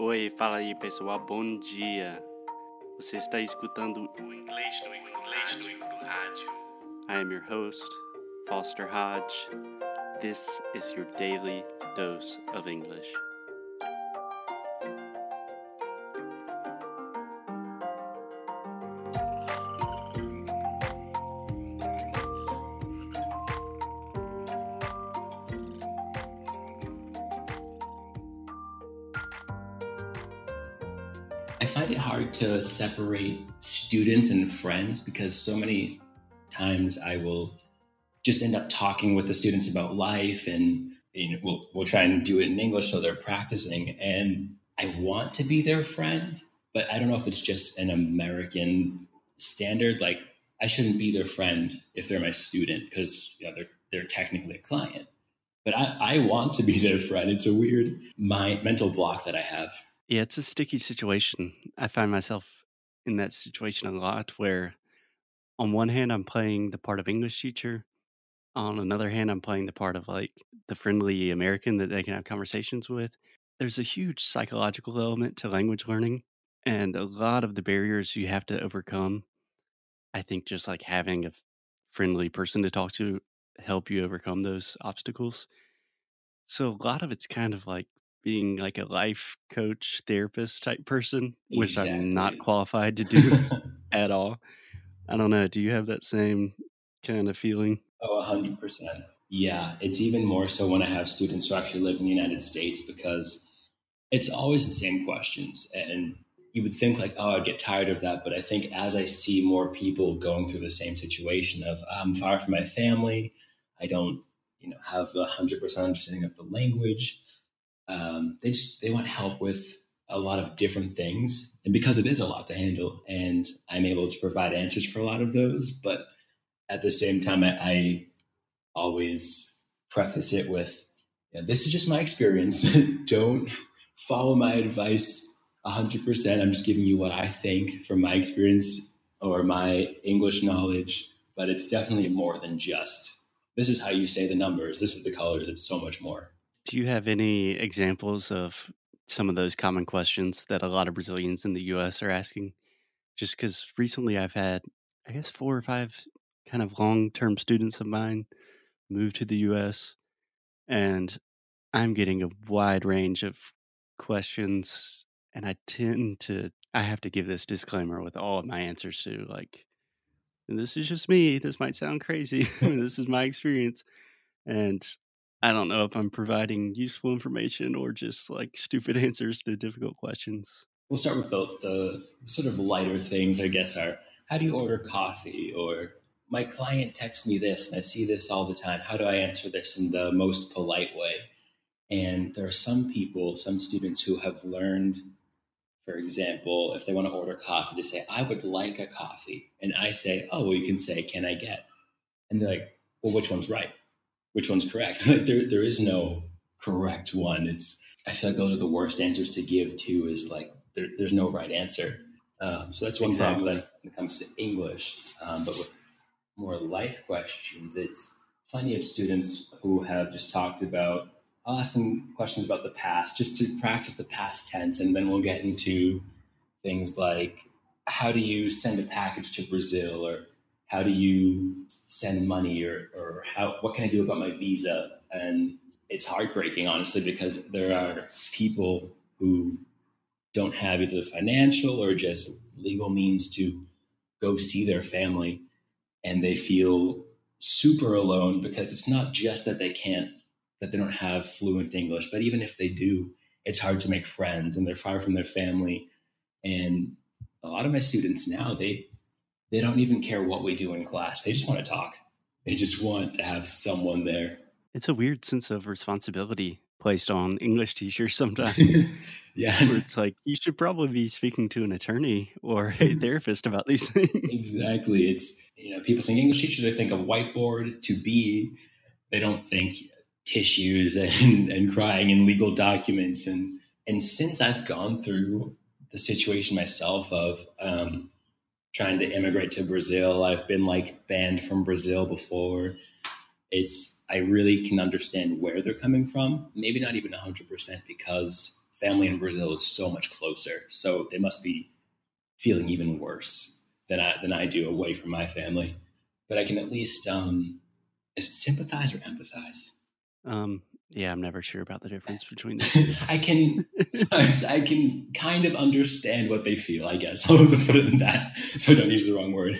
Oi, fala aí pessoal, bom dia. Você está escutando o inglês no, inglês no rádio. I am your host, Foster Hodge. This is your daily dose of English. To separate students and friends because so many times I will just end up talking with the students about life and you know, we'll, we'll try and do it in English so they're practicing. And I want to be their friend, but I don't know if it's just an American standard. Like I shouldn't be their friend if they're my student because you know, they're, they're technically a client. But I, I want to be their friend. It's a weird my mental block that I have. Yeah, it's a sticky situation. I find myself in that situation a lot where, on one hand, I'm playing the part of English teacher. On another hand, I'm playing the part of like the friendly American that they can have conversations with. There's a huge psychological element to language learning, and a lot of the barriers you have to overcome. I think just like having a friendly person to talk to help you overcome those obstacles. So a lot of it's kind of like being like a life coach therapist type person which Exactly. i'm not qualified to do at all i don't know do you have that same kind of feeling Oh, 100%. Yeah, it's even more so when I have students who actually live in the United States because it's always the same questions. And you would think, like, oh, I'd get tired of that. But I think as I see more people going through the same situation of I'm far from my family, I don't, you know, have a 100% understanding of the language, um, they just they want help with a lot of different things. And because it is a lot to handle, and I'm able to provide answers for a lot of those, but at the same time, I, I always preface it with, "This is just my experience. Don't follow my advice 100%. I'm just giving you what I think from my experience or my English knowledge. But it's definitely more than just this is how you say the numbers. This is the colors. It's so much more." Do you have any examples of some of those common questions that a lot of brazilians in the us are asking? Just because recently i've had i guess four or five kind of long-term students of mine move to the us and i'm getting a wide range of questions and i tend to i have to give this disclaimer with all of my answers to like this is just me. This might sound crazy. This is my experience. And i don't know if i'm providing useful information or just like stupid answers to difficult questions We'll start with the, the sort of lighter things, I guess, are how do you order coffee? Or my client texts me this and I see this all the time. How do I answer this in the most polite way? And there are some people, some students who have learned, for example, if they want to order coffee, they say, I would like a coffee. And I say, Oh, well, you can say, Can I get? And they're like, Well, which one's right? Which one's correct? like there, there is no correct one. It's I feel like those are the worst answers to give to is like there, there's no right answer. Um, so that's one problem Exactly. that when it comes to English. Um, but with more life questions, it's plenty of students who have just talked about. I'll ask them questions about the past just to practice the past tense, and then we'll get into things like how do you send a package to Brazil, or how do you send money, or, or how what can I do about my visa? And it's heartbreaking, honestly, because there are people who don't have either the financial or just legal means to go see their family and they feel super alone because it's not just that they can't that they don't have fluent english but even if they do it's hard to make friends and they're far from their family and a lot of my students now they they don't even care what we do in class. They just want to talk. They just want to have someone there. It's a weird sense of responsibility placed on english teachers sometimes. Yeah. Where it's like you should probably be speaking to an attorney or a therapist about these things. exactly. It's you know people think english teachers they think of whiteboard to be. They don't think tissues and, and crying and legal documents. And and since i've gone through the situation myself of um, trying to immigrate to brazil i've been like banned from brazil before it's i really can understand where they're coming from maybe not even 100% because family in Brazil is so much closer. So they must be feeling even worse than I than I do away from my family. But I can at least um, sympathize or empathize? Um, yeah, I'm never sure about the difference between two. I can I can kind of understand what they feel. I guess I'll put it in that, so I don't use the wrong word.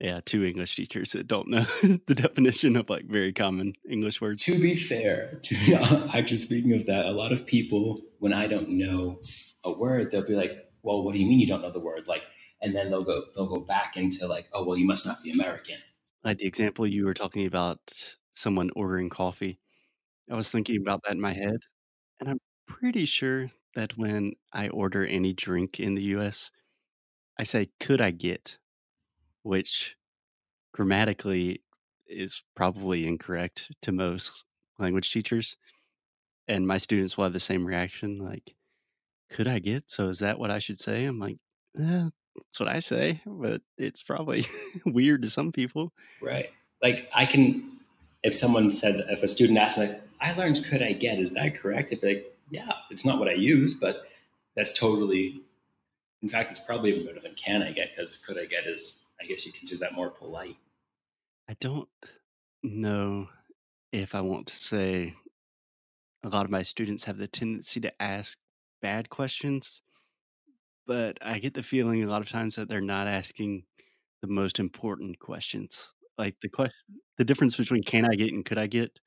yeah, two English teachers that don't know the definition of like very common English words. To be fair, to actually speaking of that, a lot of people when I don't know a word, they'll be like, "Well, what do you mean you don't know the word?" Like, and then they'll go they'll go back into like, "Oh, well, you must not be American." Like the example you were talking about someone ordering coffee. I was thinking about that in my head, and I'm pretty sure that when I order any drink in the US, I say, "Could I get?" which grammatically is probably incorrect to most language teachers. And my students will have the same reaction like, could I get? So is that what I should say? I'm like, eh, that's what I say, but it's probably weird to some people. Right. Like I can, if someone said, if a student asked me, like, I learned could I get, is that correct? I'd be like, yeah, it's not what I use, but that's totally, in fact, it's probably even better than can I get because could I get is, I guess you consider that more polite. I don't know if I want to say a lot of my students have the tendency to ask bad questions, but I get the feeling a lot of times that they're not asking the most important questions. Like the question, the difference between can I get and could I get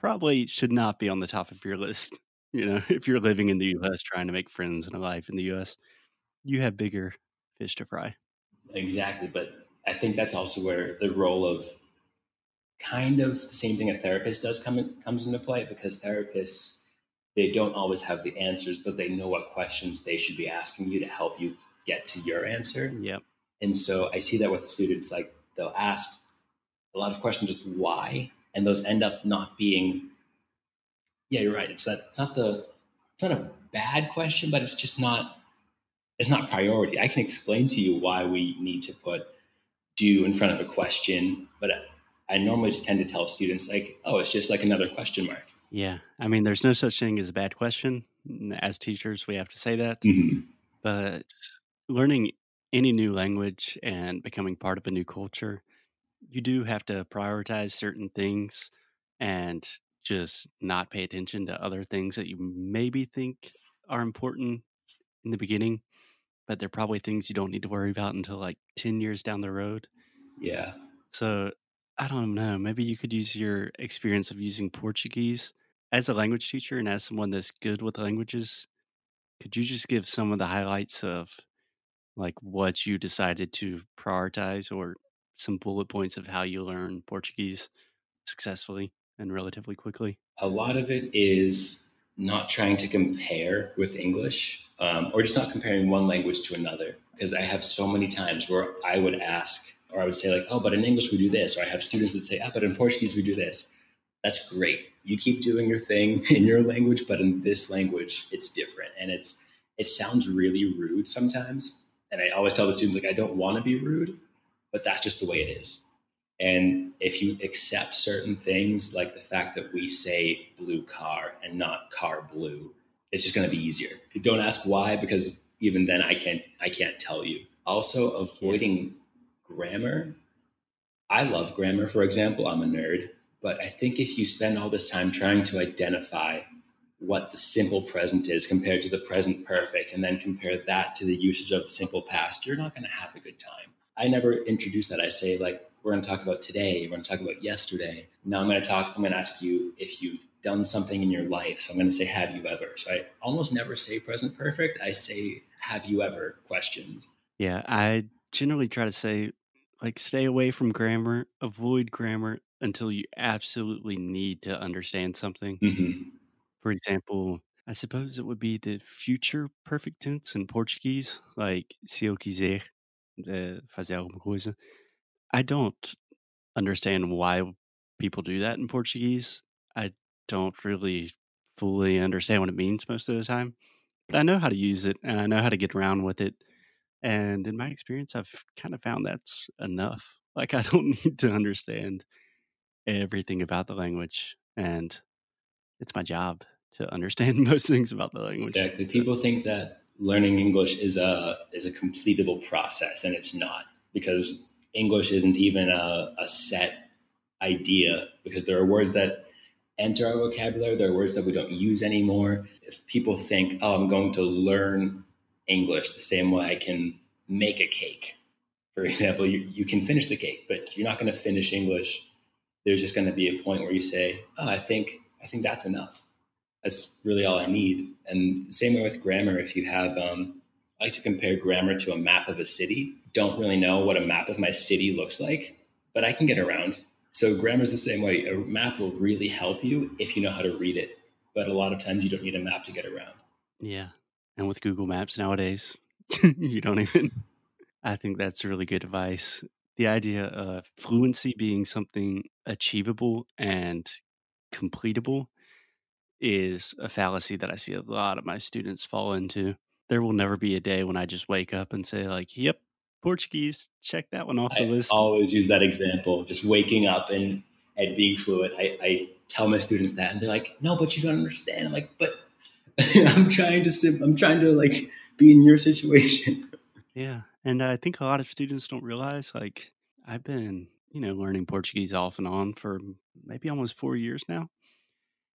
probably should not be on the top of your list. You know, if you're living in the US trying to make friends and a life in the US, you have bigger fish to fry. Exactly. But I think that's also where the role of kind of the same thing a therapist does come in, comes into play because therapists they don't always have the answers, but they know what questions they should be asking you to help you get to your answer. Yep. And so I see that with students, like they'll ask a lot of questions with why, and those end up not being. Yeah, you're right. It's not not the it's not a bad question, but it's just not it's not priority. I can explain to you why we need to put do in front of a question, but I normally just tend to tell students like, oh, it's just like another question mark. Yeah. I mean, there's no such thing as a bad question. As teachers, we have to say that. Mm-hmm. But learning any new language and becoming part of a new culture, you do have to prioritize certain things and just not pay attention to other things that you maybe think are important in the beginning, but they're probably things you don't need to worry about until like 10 years down the road. Yeah. So I don't know. Maybe you could use your experience of using Portuguese as a language teacher and as someone that's good with languages. Could you just give some of the highlights of like what you decided to prioritize or some bullet points of how you learn Portuguese successfully and relatively quickly? A lot of it is not trying to compare with English um, or just not comparing one language to another. Because I have so many times where I would ask, or I would say, like, oh, but in English we do this. Or I have students that say, ah, but in Portuguese we do this. That's great. You keep doing your thing in your language, but in this language, it's different. And it's it sounds really rude sometimes. And I always tell the students, like, I don't want to be rude, but that's just the way it is. And if you accept certain things, like the fact that we say blue car and not car blue, it's just going to be easier. Don't ask why, because even then I can't I can't tell you. Also, avoiding grammar. I love grammar, for example. I'm a nerd, but I think if you spend all this time trying to identify what the simple present is compared to the present perfect, and then compare that to the usage of the simple past, you're not going to have a good time. I never introduce that. I say like we're going to talk about today. We're going to talk about yesterday. Now I'm going to talk. I'm going to ask you if you've done something in your life. So I'm going to say, have you ever? So I almost never say present perfect. I say, have you ever questions. Yeah, I generally try to say, like, stay away from grammar, avoid grammar until you absolutely need to understand something. Mm-hmm. For example, I suppose it would be the future perfect tense in Portuguese, like se eu quiser uh, fazer alguma coisa. I don't understand why people do that in Portuguese. I don't really fully understand what it means most of the time, but I know how to use it and I know how to get around with it. And in my experience, I've kind of found that's enough. Like, I don't need to understand everything about the language, and it's my job to understand most things about the language. Exactly. People think that learning English is a is a completable process, and it's not because English isn't even a, a set idea. Because there are words that enter our vocabulary, there are words that we don't use anymore. If people think, "Oh, I'm going to learn English the same way I can make a cake," for example, you, you can finish the cake, but you're not going to finish English. There's just going to be a point where you say, "Oh, I think I think that's enough." That's really all I need. And same way with grammar, if you have, um, I like to compare grammar to a map of a city. Don't really know what a map of my city looks like, but I can get around. So grammar is the same way. A map will really help you if you know how to read it. But a lot of times you don't need a map to get around. Yeah. And with Google Maps nowadays, you don't even. I think that's really good advice. The idea of fluency being something achievable and completable is a fallacy that I see a lot of my students fall into. There will never be a day when I just wake up and say, like, yep, Portuguese, check that one off the I list. always use that example, just waking up and, and being fluent. I, I tell my students that and they're like, no, but you don't understand. I'm like, but I'm trying to, sim- I'm trying to like be in your situation. Yeah. And I think a lot of students don't realize, like, I've been, you know, learning Portuguese off and on for maybe almost four years now.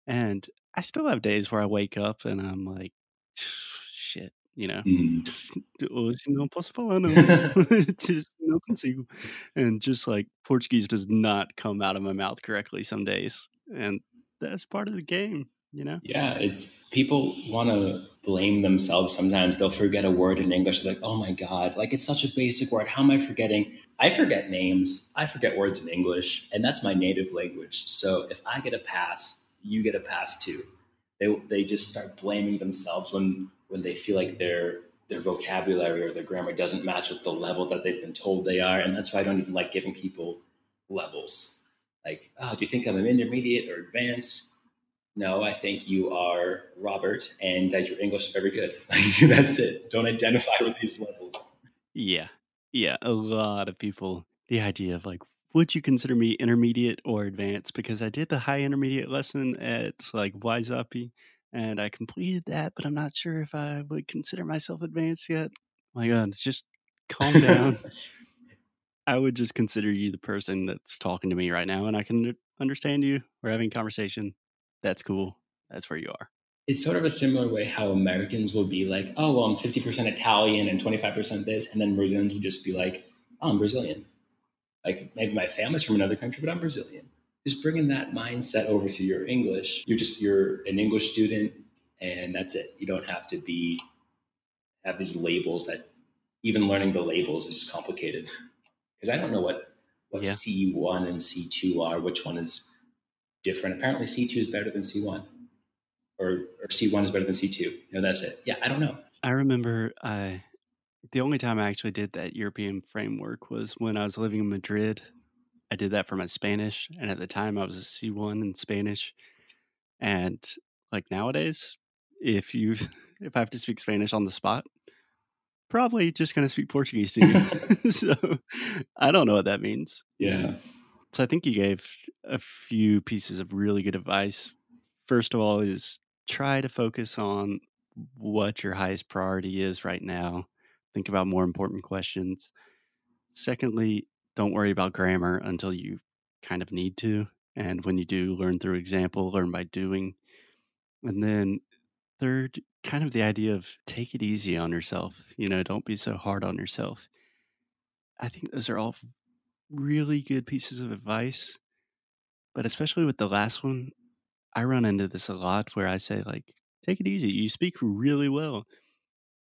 And I still have days where I wake up and I'm like, shit, you know, Mhm. hoje não posso falar, não. just não consigo. And just like Portuguese does not come out of my mouth correctly some days. And that's part of the game, you know? Yeah, it's people want to blame themselves sometimes. They'll forget a word in English, like, oh my God, like it's such a basic word. How am I forgetting? I forget names, I forget words in English, and that's my native language. So if I get a pass, you get a pass too. They, they just start blaming themselves when, when they feel like their their vocabulary or their grammar doesn't match with the level that they've been told they are. And that's why I don't even like giving people levels. Like, oh, do you think I'm an intermediate or advanced? No, I think you are Robert and that your English is very good. That's it. Don't identify with these levels. Yeah. Yeah. A lot of people, the idea of like, would you consider me intermediate or advanced? Because I did the high intermediate lesson at like Wise Up and I completed that, but I'm not sure if I would consider myself advanced yet. My God, just calm down. I would just consider you the person that's talking to me right now, and I can understand you. We're having a conversation. That's cool. That's where you are. It's sort of a similar way how Americans will be like, oh, well, I'm 50% Italian and 25% this. And then Brazilians will just be like, oh, I'm Brazilian. Like maybe my family's from another country, but I'm Brazilian. Just bringing that mindset over to your English. You're just, you're an English student and that's it. You don't have to be, have these labels that even learning the labels is complicated. Because I don't know what, what Yeah. C1 and C2 are, which one is different. Apparently C2 is better than C1 or, or C1 is better than C2. You know, that's it. Yeah, I don't know. I remember I the only time I actually did that European framework was when I was living in Madrid. I did that for my Spanish, and at the time I was a C1 in Spanish. And like nowadays, if you if I have to speak Spanish on the spot, probably just going to speak Portuguese to you. so I don't know what that means. Yeah. So I think you gave a few pieces of really good advice. First of all, is try to focus on what your highest priority is right now. Think about more important questions. Secondly, don't worry about grammar until you kind of need to. And when you do, learn through example, learn by doing. And then third, kind of the idea of take it easy on yourself. You know, don't be so hard on yourself. I think those are all really good pieces of advice. But especially with the last one, I run into this a lot where I say, like, take it easy. You speak really well.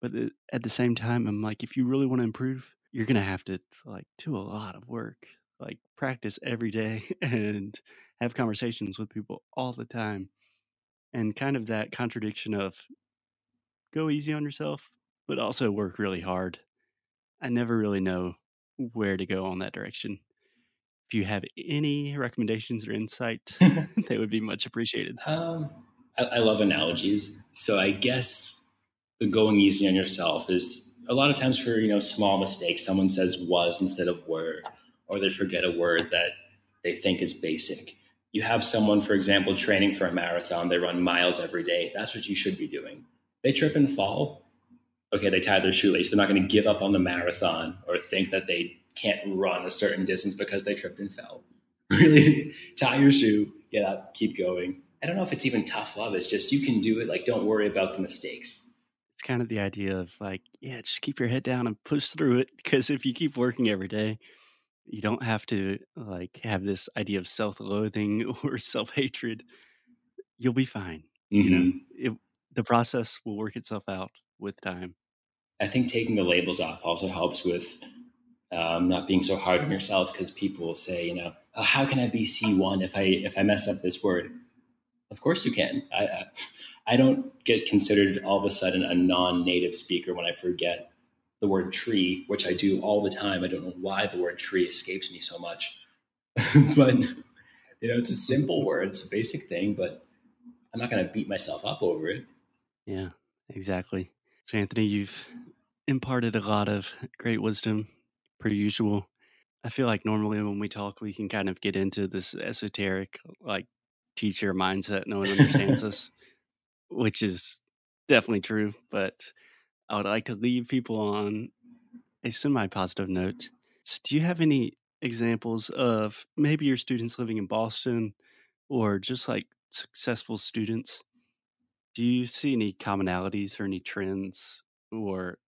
But at the same time, I'm like, if you really want to improve, you're going to have to, like, do a lot of work, like, practice every day and have conversations with people all the time. And kind of that contradiction of go easy on yourself, but also work really hard. I never really know where to go on that direction. If you have any recommendations or insight, they would be much appreciated. Um, I, I love analogies. So I guess the going easy on yourself is a lot of times for you know small mistakes. Someone says was instead of were, or they forget a word that they think is basic. you have someone, for example, training for a marathon, they run miles every day. That's what you should be doing. They trip and fall. Okay, they tie their shoelace. They're not going to give up on the marathon or think that they can't run a certain distance because they tripped and fell. Really tie your shoe, get up, keep going. I don't know if it's even tough love. It's just you can do it. Like, don't worry about the mistakes. It's kind of the idea of like, yeah, just keep your head down and push through it. Because if you keep working every day, you don't have to like have this idea of self-loathing or self-hatred. You'll be fine. You know, Mhm. it, the process will work itself out with time. I think taking the labels off also helps with um, not being so hard on yourself because people will say, you know, oh, how can I be C one if I if I mess up this word? Of course you can. I I, don't get considered all of a sudden a non-native speaker when I forget the word tree, which I do all the time. I don't know why the word tree escapes me so much, but you know, it's a simple word, it's a basic thing, but I'm not going to beat myself up over it. Yeah, exactly. So, Anthony, you've imparted a lot of great wisdom, per usual. I feel like normally when we talk, we can kind of get into this esoteric, like teacher mindset. No one understands us, which is definitely true. But I would like to leave people on a semi positive note. Do you have any examples of maybe your students living in Boston or just like successful students? Do you see any commonalities or any trends or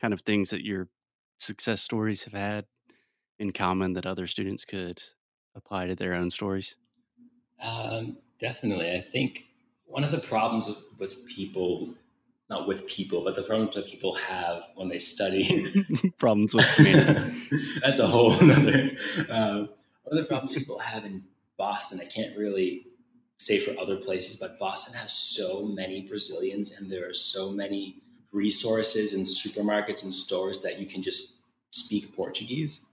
kind of things that your success stories have had in common that other students could apply to their own stories? Um, definitely. I think one of the problems with, people, not with people, but the problems that people have when they study, Problems with humanity. that's a whole other. Uh, one of the problems people have in Boston, I can't really say for other places, but Boston has so many Brazilians and there are so many resources and supermarkets and stores that you can just speak Portuguese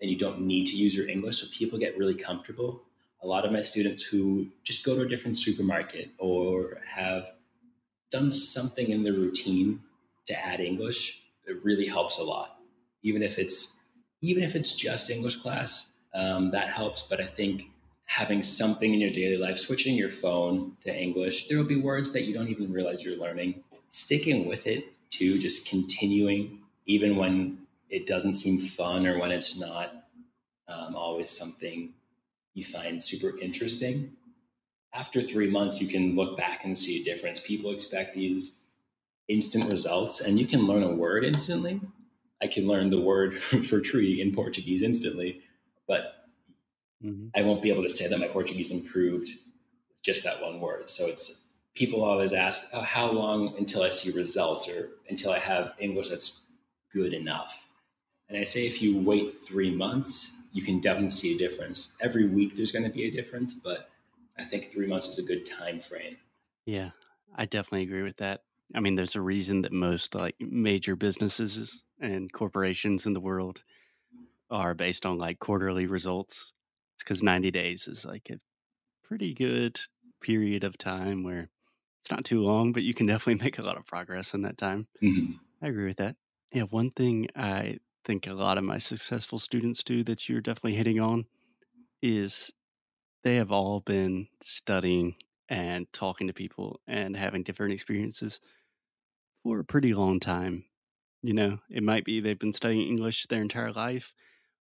and you don't need to use your English. So people get really comfortable. A lot of my students who just go to a different supermarket or have done something in their routine to add English, it really helps a lot. Even if it's even if it's just English class, um, that helps. But I think having something in your daily life, switching your phone to English, there will be words that you don't even realize you're learning. Sticking with it too, just continuing, even when it doesn't seem fun or when it's not um, always something you find super interesting. After three months, you can look back and see a difference. People expect these instant results, and you can learn a word instantly. I can learn the word for tree in Portuguese instantly, but hmm I won't be able to say that my Portuguese improved just that one word. So it's people always ask, oh, how long until I see results or until I have English that's good enough? And I say if you wait three months, you can definitely see a difference. Every week there's going to be a difference, but I think three months is a good time frame. Yeah, I definitely agree with that. I mean, there's a reason that most like major businesses and corporations in the world are based on like quarterly results. It's because 90 days is like a pretty good period of time where it's not too long, but you can definitely make a lot of progress in that time. Mhm. I agree with that. Yeah, one thing I think a lot of my successful students do that you're definitely hitting on is they have all been studying and talking to people and having different experiences for a pretty long time. You know, it might be they've been studying English their entire life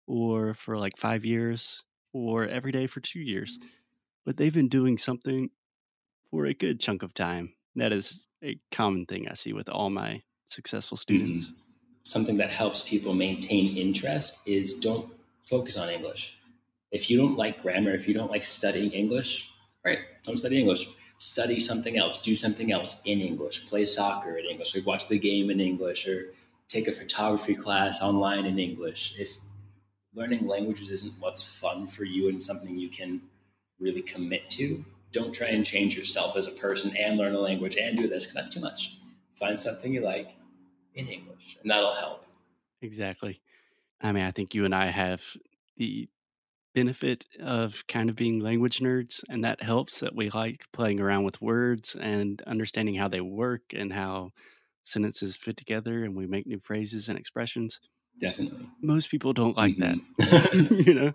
or for like five years or every day for two years, mm-hmm. but they've been doing something for a good chunk of time. That is a common thing I see with all my successful mm-hmm. students. Something that helps people maintain interest is don't focus on English. If you don't like grammar, if you don't like studying English, right, don't study English. Study something else, do something else in English, play soccer in English, or watch the game in English, or take a photography class online in English. If learning languages isn't what's fun for you and something you can really commit to, don't try and change yourself as a person and learn a language and do this because that's too much. Find something you like in English, and that'll help. Exactly. I mean, I think you and I have the benefit of kind of being language nerds, and that helps that we like playing around with words and understanding how they work and how sentences fit together and we make new phrases and expressions. Definitely. Most people don't like that, Mhm. you know?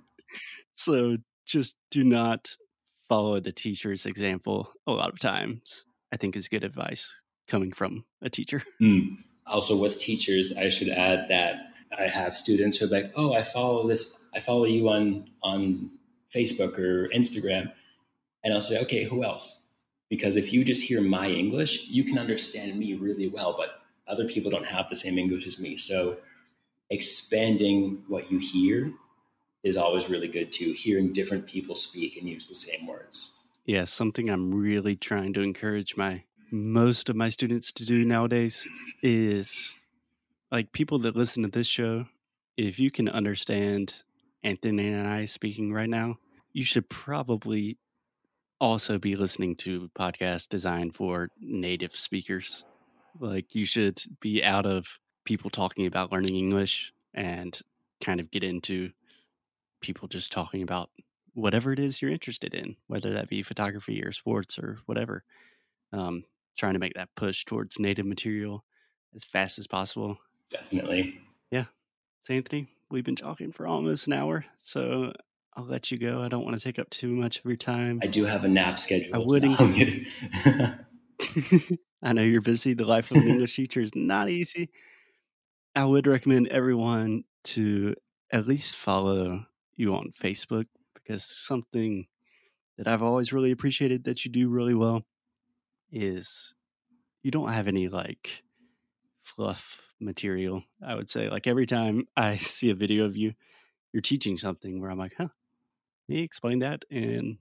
So just do not follow the teacher's example a lot of times, I think is good advice coming from a teacher. Mm. Also, with teachers, I should add that I have students who are like, "Oh, I follow this. I follow you on on Facebook or Instagram," and I'll say, "Okay, who else?" Because if you just hear my English, you can understand me really well, but other people don't have the same English as me. So, expanding what you hear is always really good too. Hearing different people speak and use the same words. Yeah, something I'm really trying to encourage my most of my students to do nowadays is like people that listen to this show, if you can understand Anthony and I speaking right now, you should probably also be listening to podcasts designed for native speakers. Like you should be out of people talking about learning English and kind of get into people just talking about whatever it is you're interested in, whether that be photography or sports or whatever. Um, trying to make that push towards native material as fast as possible. Definitely. Yeah. So, Anthony, we've been talking for almost an hour, so I'll let you go. I don't want to take up too much of your time. I do have a nap schedule. I would. No. I know you're busy. The life of an English teacher is not easy. I would recommend everyone to at least follow you on Facebook because something that I've always really appreciated that you do really well is you don't have any like fluff material. I would say like every time I see a video of you, you're teaching something where I'm like, huh, he explained that in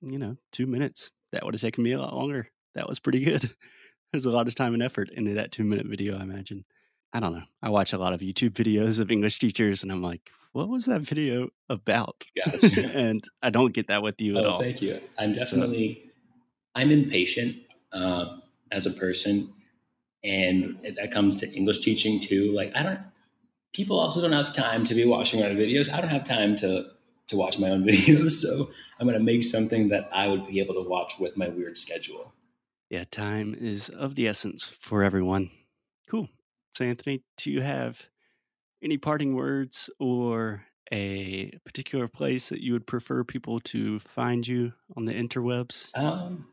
you know two minutes. That would have taken me a lot longer. That was pretty good. There's a lot of time and effort into that two minute video. I imagine. I don't know. I watch a lot of YouTube videos of English teachers, and I'm like, what was that video about? Gotcha. and I don't get that with you at oh, all. thank you. I'm definitely, I'm impatient uh, as a person, and that comes to English teaching too. Like I don't, people also don't have time to be watching my videos. I don't have time to to watch my own videos, so I'm going to make something that I would be able to watch with my weird schedule. Yeah, time is of the essence for everyone. Cool. So, Anthony, do you have any parting words or a particular place that you would prefer people to find you on the interwebs? Um,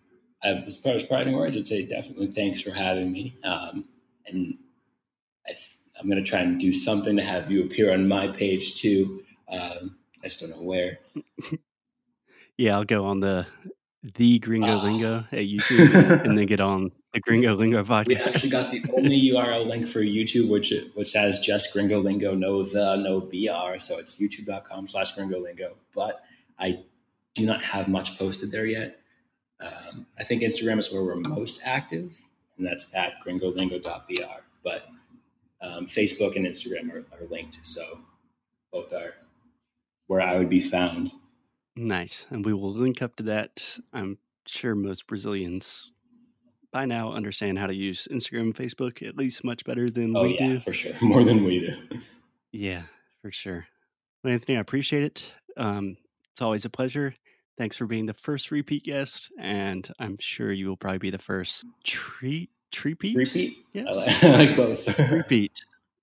As far as parting words, I'd say definitely thanks for having me. Um, and I am going to try and do something to have you appear on my page too. Um, I just don't know where. yeah, I'll go on the the Gringo Lingo at YouTube and then get on the Gringo Lingo podcast. We actually got the only URL link for YouTube, which which has just Gringo Lingo, no the, no br. So it's youtube.com slash Gringo Lingo. But I do not have much posted there yet. Um, I think Instagram is where we're most active, and that's at gringolingo.br. But um, Facebook and Instagram are, are linked, so both are where I would be found. Nice. And we will link up to that. I'm sure most Brazilians by now understand how to use Instagram and Facebook at least much better than oh, we yeah, do. For sure. More than we do. Yeah, for sure. Well, Anthony, I appreciate it. Um, it's always a pleasure. Thanks for being the first repeat guest, and I'm sure you will probably be the first treat treat Repeat? Yes. I like, I like both. repeat.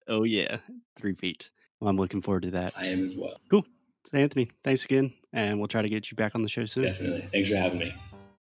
Oh yeah, repeat. Well, I'm looking forward to that. I am as well. Cool. So Anthony, thanks again, and we'll try to get you back on the show soon. Definitely. Thanks for having me.